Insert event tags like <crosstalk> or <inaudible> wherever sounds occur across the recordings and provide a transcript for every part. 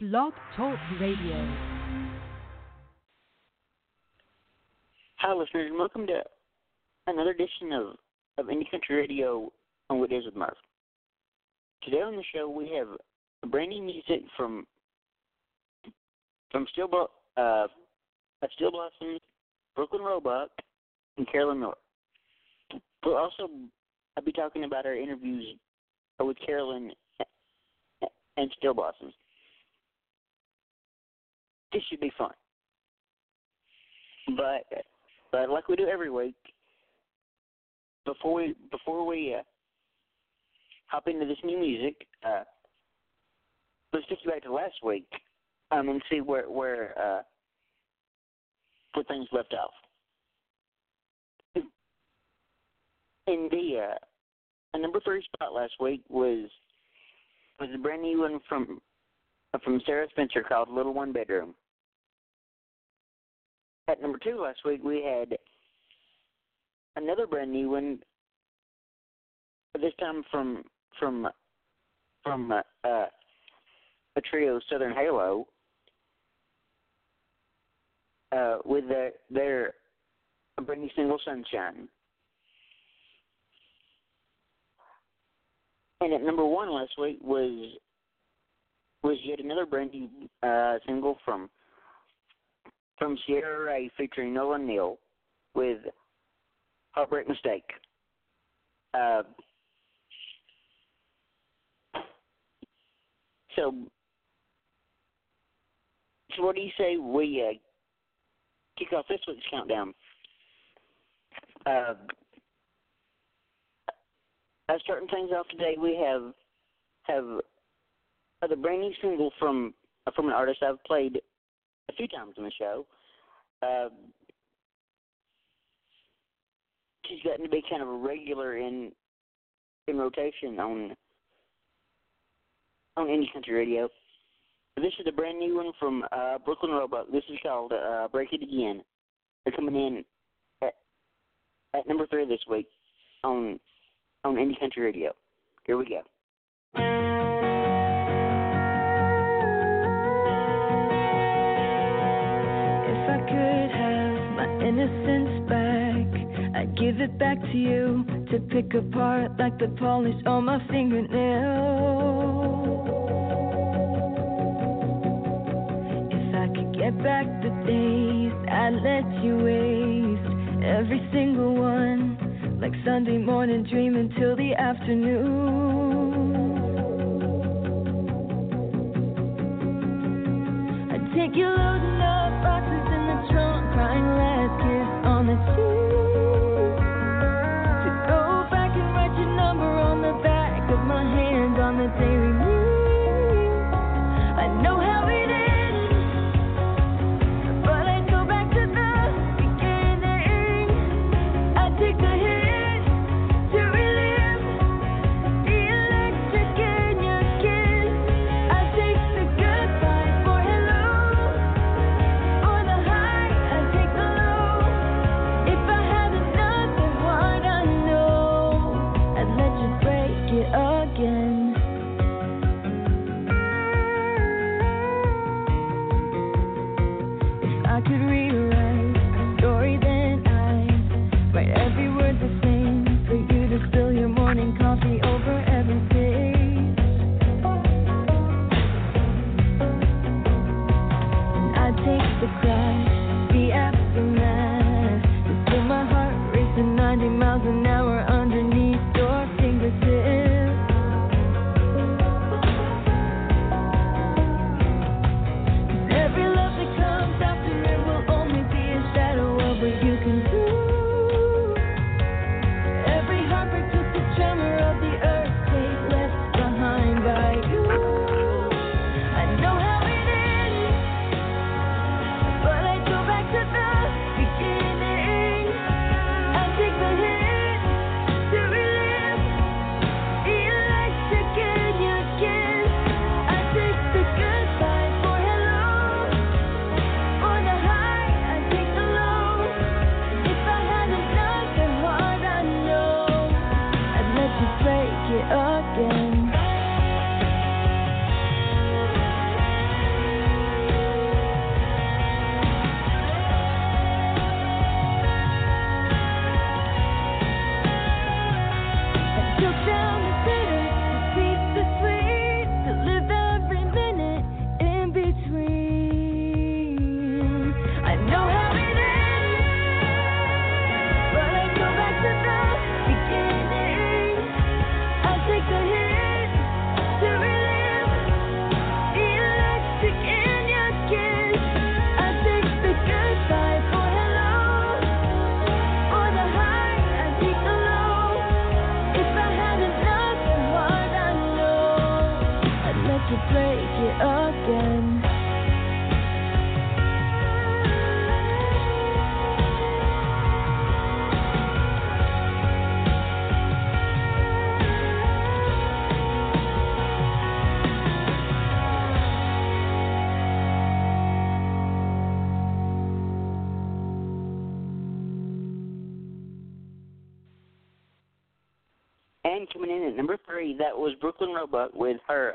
Blog Talk Radio. Hi, listeners, and welcome to another edition of, of Indie Country Radio on Weekdays with Murph. Today on the show, we have brand new music from from Steel, uh, Steel Blossoms, Brooklyn Roebuck, and Carolyn Miller. We'll also I'll be talking about our interviews with Carolyn and Steel Blossoms. This should be fun. But but like we do every week, before we before we uh, hop into this new music, uh, let's take you back to last week um, and see where where uh, where things left off. In the uh, number three spot last week was was a brand new one from from Sarah Spencer called "Little One Bedroom." At number two last week, we had another brand new one. This time from from from uh, uh, a trio, Southern Halo, uh, with their their brand new single "Sunshine." And at number one last week was was yet another brand new uh, single from from Sierra Ray featuring Nolan Neal with Heartbreak Mistake. Uh, so, so what do you say we uh, kick off this week's countdown? Uh, starting things off today, we have have the brand new single from uh, from an artist I've played a few times on the show. Uh, she's gotten to be kind of a regular in in rotation on on indie country radio. This is a brand new one from uh, Brooklyn Roebuck. This is called uh, "Break It Again." They're coming in at, at number three this week on on Indie Country Radio. Here we go. Innocence back, I'd give it back to you to pick apart like the polish on my fingernail. If I could get back the days I'd let you waste, every single one, like Sunday morning dreaming till the afternoon. I'd take you kiss Coming in at number three, that was Brooklyn Roebuck with her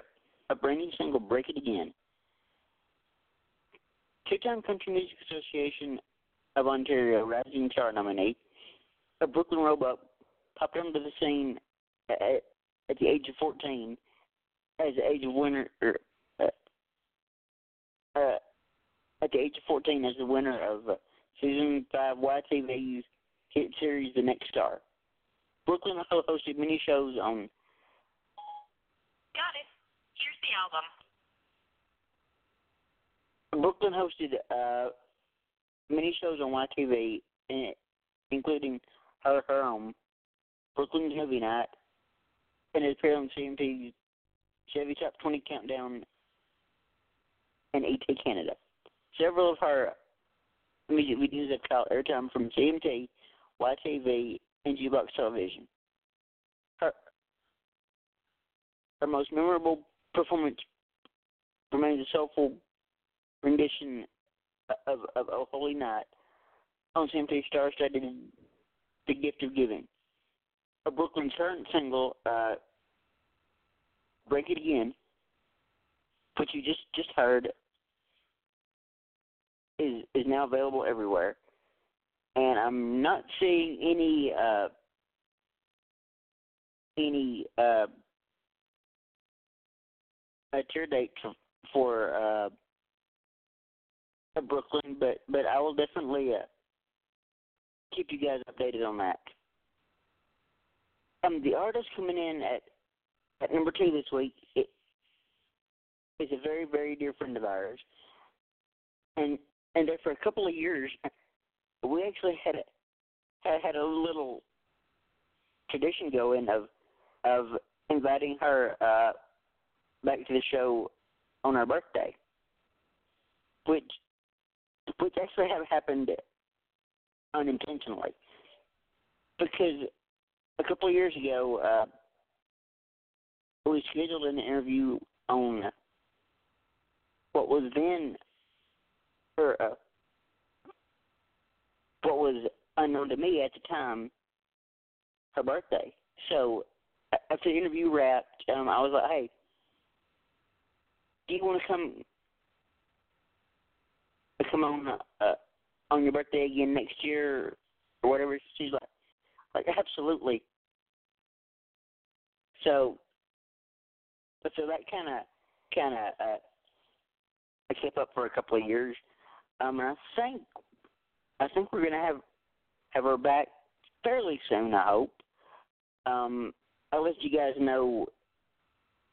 a brand new single, Break It Again. Two-time Country Music Association of Ontario Rising Star nominee, a Brooklyn Roebuck popped onto the scene at, at the age of 14 as the age of winner, er, uh, uh, at the age of 14 as the winner of uh, season five YTV's hit series The Next Star. Brooklyn also hosted many shows on. Got it. Here's the album. Brooklyn hosted uh, many shows on YTV, including her, her own Brooklyn's Movie Night, and it appeared on CMT's Chevy Top 20 Countdown and ET Canada. Several of her music videos have caught airtime from CMT, YTV, and Jukebox Television. Her, her most memorable performance remains a soulful rendition of, of Oh Holy Night on CMT Star Studded The Gift of Giving. A Brooklyn current single, uh, Break It Again, which you just, just heard, is is now available everywhere and I'm not seeing any uh, any uh, tour date for uh, Brooklyn, but but I will definitely uh, keep you guys updated on that. Um, the artist coming in at at number two this week it, is a very very dear friend of ours, and and for a couple of years we actually had had had a little tradition going of of inviting her uh back to the show on her birthday, which which actually have happened unintentionally. Because a couple of years ago uh we scheduled an interview on what was then her uh, what was unknown to me at the time, her birthday. So after the interview wrapped, um, I was like, "Hey, do you want to come come on uh, on your birthday again next year or whatever?" She's like, "Like absolutely." So, but so that kind of kind of uh, I kept up for a couple of years. Um, and I think I think we're gonna have have her back fairly soon. I hope. Um, I'll let you guys know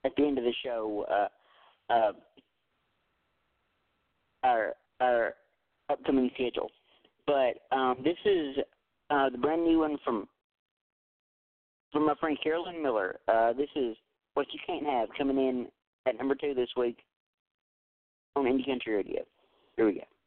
at the end of the show uh, uh, our our upcoming schedule. But um, this is uh, the brand new one from from my friend Carolyn Miller. Uh, this is what you can't have coming in at number two this week on Indie Country Radio. Here we go.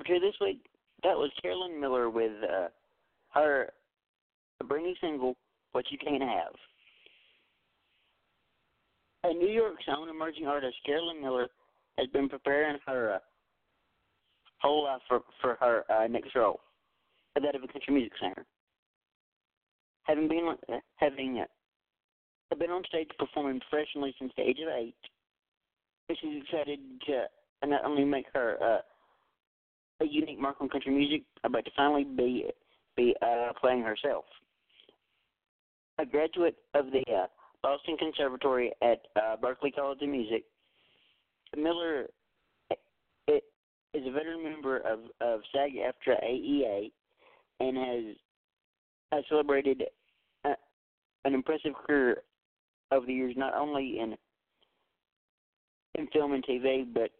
Number two this week, that was Carolyn Miller with uh, her brand new single, What You Can't Have. A New York's own emerging artist, Carolyn Miller, has been preparing her uh, whole life for, for her uh, next role, at that of a country music singer. Having been uh, having uh, been on stage performing professionally since the age of eight, she's excited to not only make her uh, a unique mark on country music, but to finally be be uh, playing herself. A graduate of the uh, Boston Conservatory at uh, Berklee College of Music, Miller is a veteran member of, of SAG-AFTRA AEA and has, has celebrated uh, an impressive career over the years, not only in in film and TV, but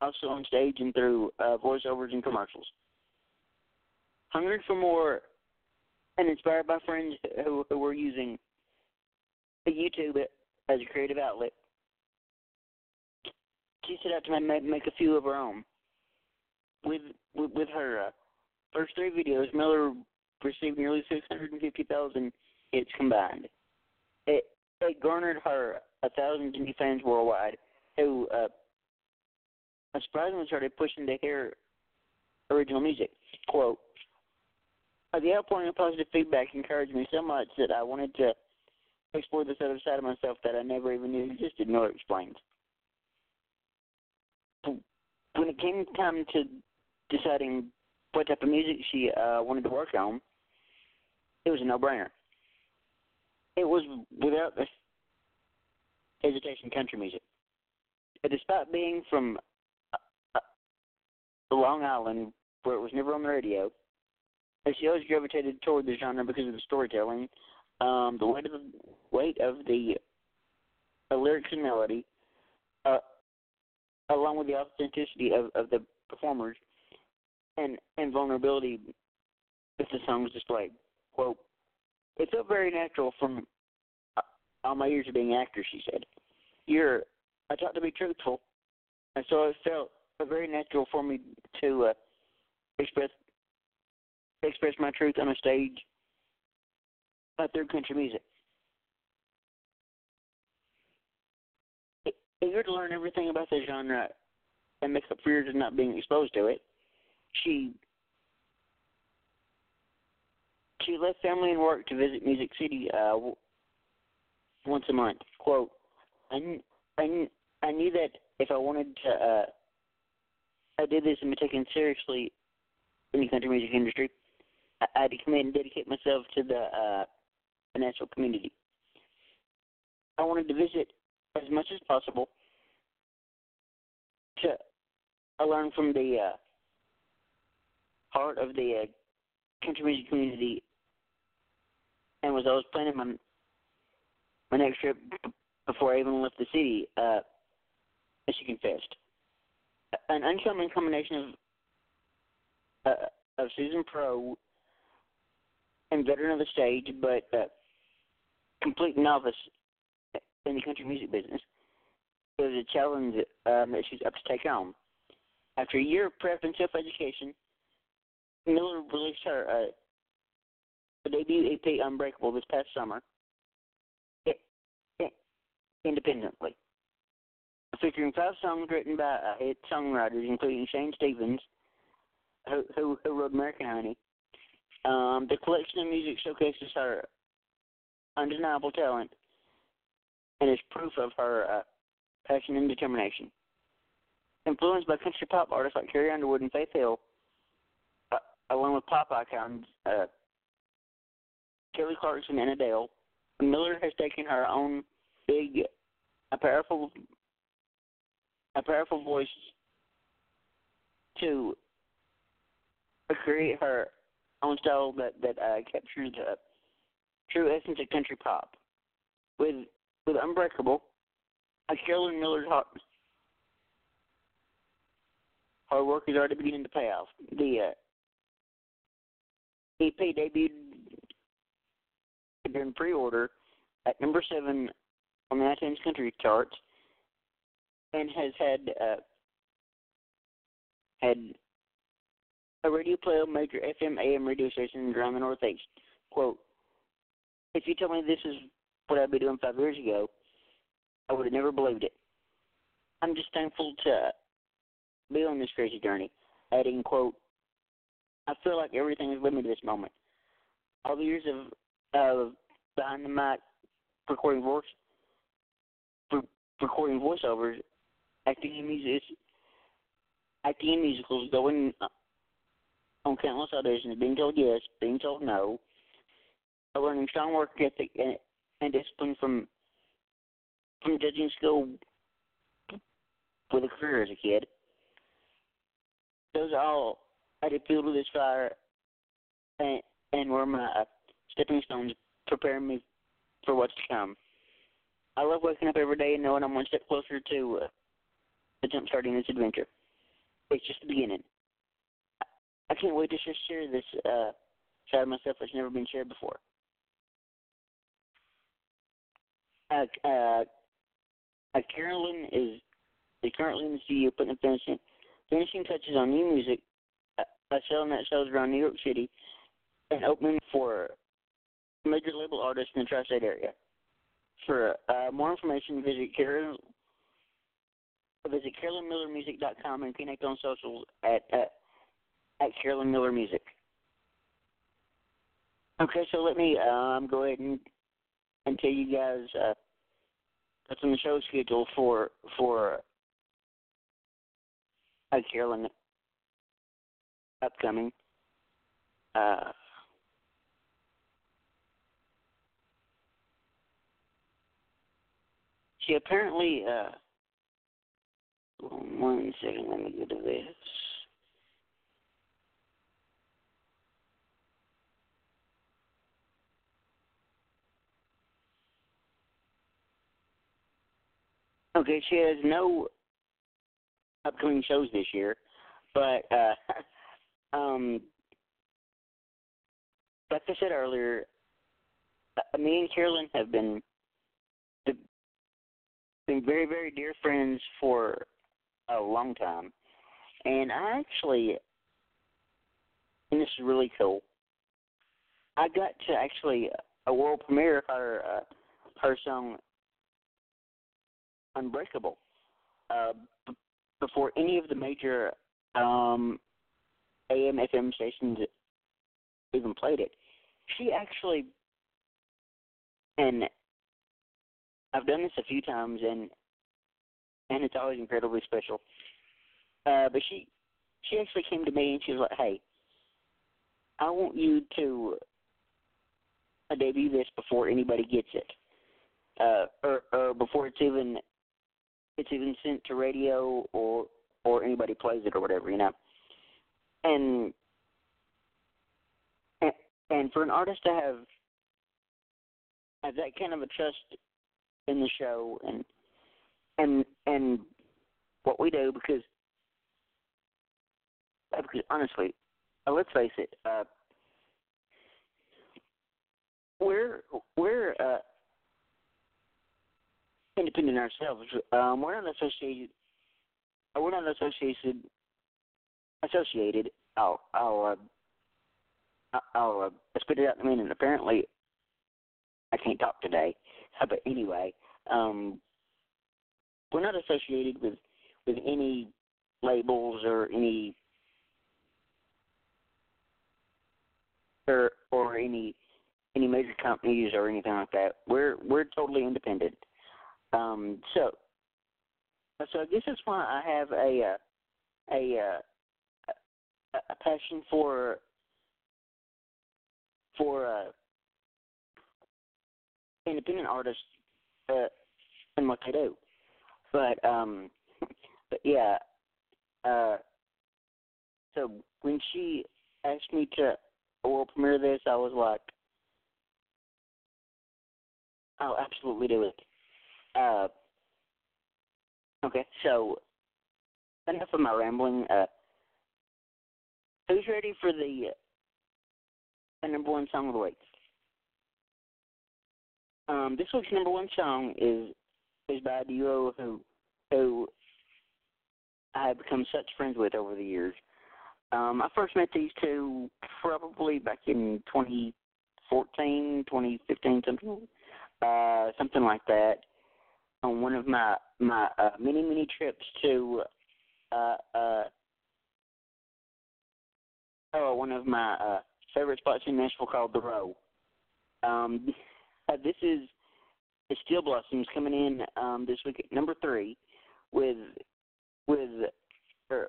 also on stage and through uh, voiceovers and commercials. Hungry for more and inspired by friends who, who were using YouTube as a creative outlet, she set out to make, make a few of her own. With with, with her uh, first three videos, Miller received nearly 650,000 hits combined. It, it garnered her a thousand new fans worldwide who uh, surprisingly started pushing to hear original music. Quote, "Uh, the outpouring of positive feedback encouraged me so much that I wanted to explore this other side of myself that I never even knew existed, Miller explains. When it came time to deciding what type of music she uh, wanted to work on, it was a no-brainer. It was without hesitation country music. Despite being from uh, Long Island, where it was never on the radio, uh, she always gravitated toward the genre because of the storytelling, um, the weight of the weight of the uh, lyrics and melody, uh, along with the authenticity of, of the performers, and and vulnerability that the song was displayed. Quote, it felt very natural from uh, all my years of being an actor, she said. You're, I taught to be truthful, and so it felt very natural for me to uh, express express my truth on a stage uh, through country music. Eager to learn everything about the genre and make up for years of not being exposed to it, she she left family and work to visit Music City uh, once a month. Quote, I, I, I knew that if I wanted to, uh, I did this and be taken seriously in the country music industry, I, I had to commit and dedicate myself to the uh, financial community. I wanted to visit as much as possible to learn from the uh, heart of the uh, country music community and was always planning my my next trip before I even left the city, uh, as she confessed. An uncommon combination of uh, of Susan Pro and veteran of the stage, but uh, complete novice in the country music business. It was a challenge um, that she's up to take on. After a year of prep and self-education, Miller released her uh, debut EP Unbreakable this past summer independently, featuring five songs written by hit songwriters, including Shane Stevens, who, who, who wrote American Honey. Um, the collection of music showcases her undeniable talent and is proof of her uh, passion and determination. Influenced by country pop artists like Carrie Underwood and Faith Hill, uh, along with pop icons uh, Kelly Clarkson and Adele, Miller has taken her own big, a powerful, a powerful voice to create her own style that that uh, captures the true essence of country pop. With with Unbreakable, a Carolyn Miller's hard, hard work is already beginning to pay off. The uh, EP debuted during pre-order at number seven on the iTunes country charts, and has had uh, had a radio play on major FM AM radio stations around the Northeast. Quote, if you told me this is what I'd be doing five years ago, I would have never believed it. I'm just thankful to be on this crazy journey. Adding, quote, I feel like everything has led me to this moment. All the years of uh, behind the mic recording voice, recording voiceovers, acting in music, acting in musicals, going on countless auditions, being told yes, being told no, learning strong work ethic and, and discipline from from judging school with a career as a kid. Those are all added fuel to this fire and, and were my stepping stones preparing me for what's to come. I love waking up every day and knowing I'm one step closer to uh, to jump starting this adventure. It's just the beginning. I can't wait to just share this uh, side of myself that's never been shared before. Uh, uh, uh, Carolyn is, currently in the studio putting the finishing, finishing touches on new music, uh, uh, selling that shows around New York City, and opening for major label artists in the tri-state area. For uh, more information, visit Carolyn visit CarolynMillerMusic.com and connect on socials at uh, at Carolyn Miller Music. Okay, so let me um, go ahead and, and tell you guys uh, what's on the show schedule for for uh, Carolyn upcoming. Uh, she apparently uh, one second, let me go to this. Okay, she has no upcoming shows this year, but uh, <laughs> um, like I said earlier, uh, me and Carolyn have been been very very dear friends for a long time, and I actually, and this is really cool. I got to actually a world premiere of her uh, her song Unbreakable uh, b- before any of the major um, AM FM stations even played it. She actually, and I've done this a few times, and and it's always incredibly special. Uh, but she she actually came to me and she was like, "Hey, I want you to uh, debut this before anybody gets it, uh, or or before it's even it's even sent to radio or or anybody plays it or whatever, you know. And and, and for an artist to have have that kind of a trust in the show and and and what we do because uh, because honestly, uh, let's face it, uh, we're we're uh, independent ourselves. Um, we're not associated. Uh, we're not associated. Associated. I'll I'll I'll spit it out in a minute. Apparently, I can't talk today. <laughs> But anyway, um, we're not associated with with any labels or any or or any any major companies or anything like that. We're we're totally independent. Um, so, so I guess that's why I have a uh, a uh, a, a passion for for uh, independent artists uh, and what they do. But um, but yeah, uh, so when she asked me to world premiere this, I was like, I'll absolutely do it. Uh, okay, so enough of my rambling. Uh, who's ready for the, the number one song of the week? Um, this week's number one song is is by a duo who who I have become such friends with over the years. Um, I first met these two probably back in 2014, 2015, something, uh, something like that, on one of my my uh, many many trips to uh, uh, oh one of my uh, favorite spots in Nashville called the Row. Um, uh, <laughs> this is Steel Blossoms coming in um, this week at number three with with or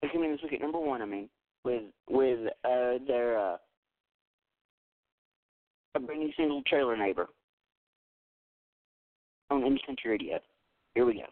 they're coming in this week at number one. I mean, with with uh, their uh, a brand new single, "Trailer Neighbor," on Indie Country Radio. Here we go.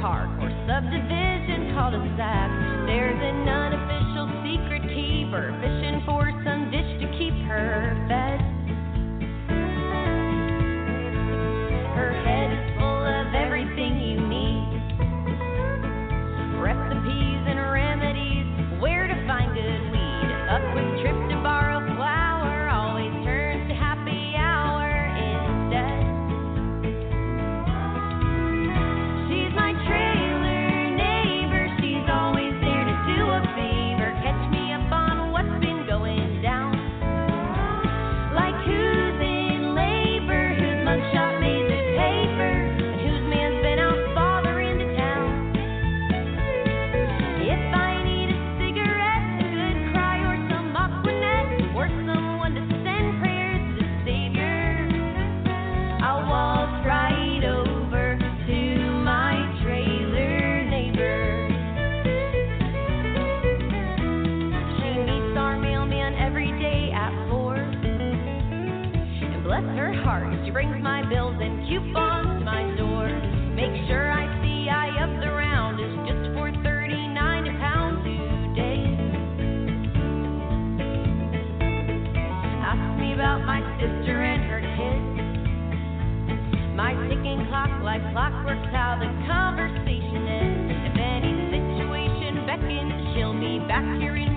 Park or subdivision cul-de-sac, there's an unofficial secret keeper fishing for some dish to keep her fed. Her head is full of everything you need. Recipes and remedies, where to find good weed. A quick trip about my sister and her kids. My ticking clock like clockwork's how the conversation ends. If any situation beckons, she'll be back here in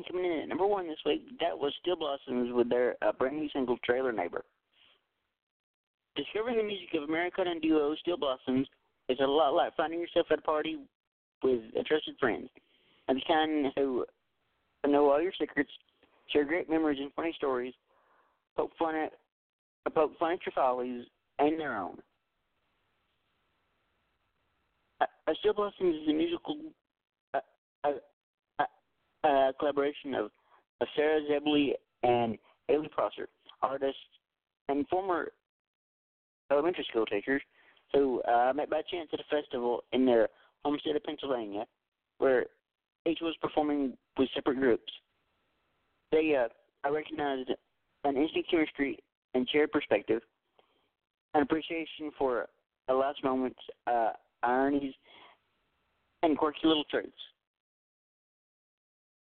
And coming in at number one this week, that was Steel Blossoms with their uh, brand new single "Trailer Neighbor." Discovering the music of Americana duo Steel Blossoms is a lot like finding yourself at a party with a trusted friend, and the kind who know all your secrets, share great memories and funny stories, poke fun at, poke fun at your follies and their own. A Steel Blossoms is a musical uh, uh, uh, collaboration of, of Sarah Zebley and Haley Prosser, artists and former elementary school teachers who uh, met by chance at a festival in their home state of Pennsylvania, where each was performing with separate groups. They uh, I recognized an instant chemistry and shared perspective, an appreciation for a life's moments, uh, ironies, and quirky little traits.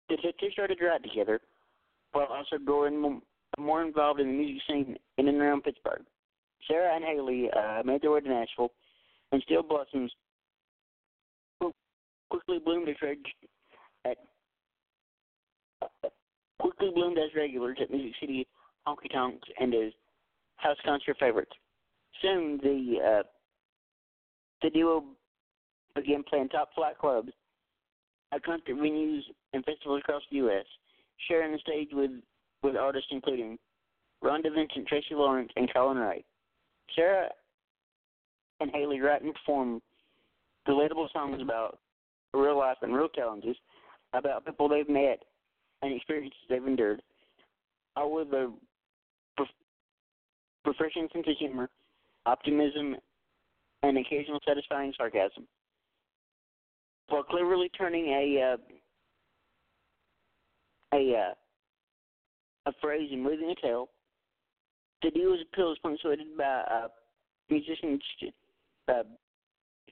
The two started to together, while also growing more involved in the music scene in and around Pittsburgh. Sarah and Haley uh, made their way to Nashville, and Steel Blossoms quickly bloomed as reg- at uh, quickly bloomed as regulars at Music City honky tonks and as house concert favorites. Soon, the uh, the duo began playing top flight clubs at concert venues and festivals across the U.S., sharing the stage with with artists including Rhonda Vincent, Tracy Lawrence, and Colin Wright. Sarah and Haley write and perform relatable songs about real life and real challenges, about people they've met and experiences they've endured, all with a refreshing sense of humor, optimism, and occasional satisfying sarcasm. While cleverly turning a uh, a uh, a phrase and moving a tail. the deal's appeal is punctuated by uh, musicianship, uh,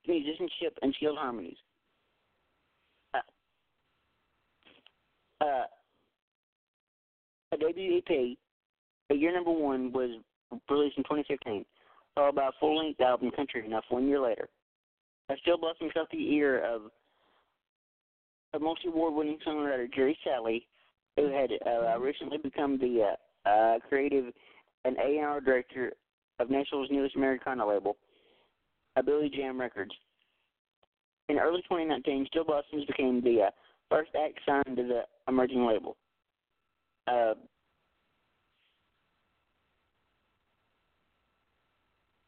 musicianship and skilled harmonies. Uh, uh, a debut EP, a year number one, was released in 2015, followed by a full-length album, Country Enough, one year later. I still blossomed out the ear of a multi-award-winning songwriter, Jerry Salley, who had uh, recently become the uh, uh, creative and A&R director of Nashville's newest Americana label, a Billy Jam Records. In early 2019, Steel Blossoms became the uh, first act signed to the emerging label. Uh,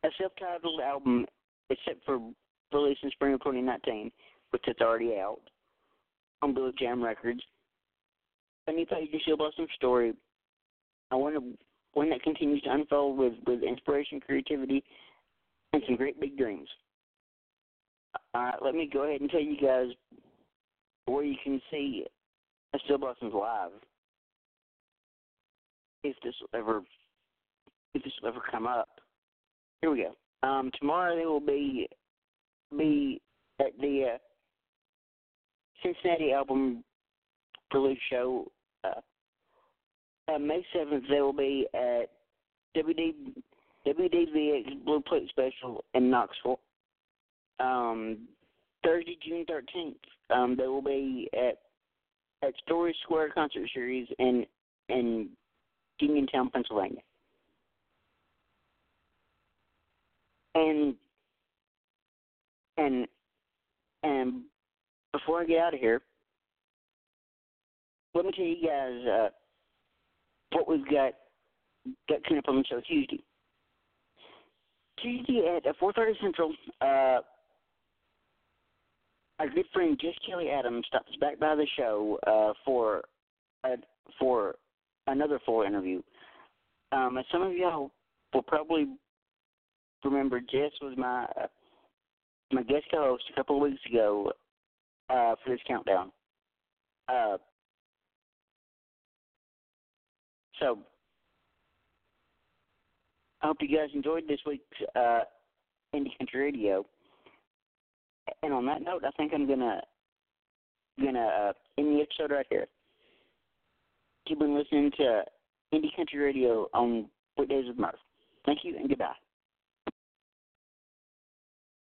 a self-titled album set for release in spring of 2019, which is already out on Billy Jam Records. A new page of Steel Blossom's story. I want to one that continues to unfold with, with inspiration, creativity, and some great big dreams. Uh, let me go ahead and tell you guys where you can see a Steel Blossoms live. If this will ever, if this will ever come up, here we go. Um, tomorrow they will be be at the uh, Cincinnati album release show. Uh, uh, May 7th, they will be at WD, WDVX Blue Plate Special in Knoxville. Um, Thursday, June 13th, um, they will be at at Story Square Concert Series in in Uniontown, Pennsylvania. And and and before I get out of here, let me tell you guys uh, what we've got got coming up on the show Tuesday. Tuesday at 4:30 Central, uh, our good friend Jess Kelly Adams stops back by the show uh, for uh, for another full interview. Um, as some of y'all will probably remember, Jess was my uh, my guest co-host a couple of weeks ago uh, for this countdown. Uh, so I hope you guys enjoyed this week's uh, Indie Country Radio. And on that note, I think I'm gonna gonna uh, end the episode right here. You've been listening to Indie Country Radio on Weekdays with Murph. Thank you and goodbye.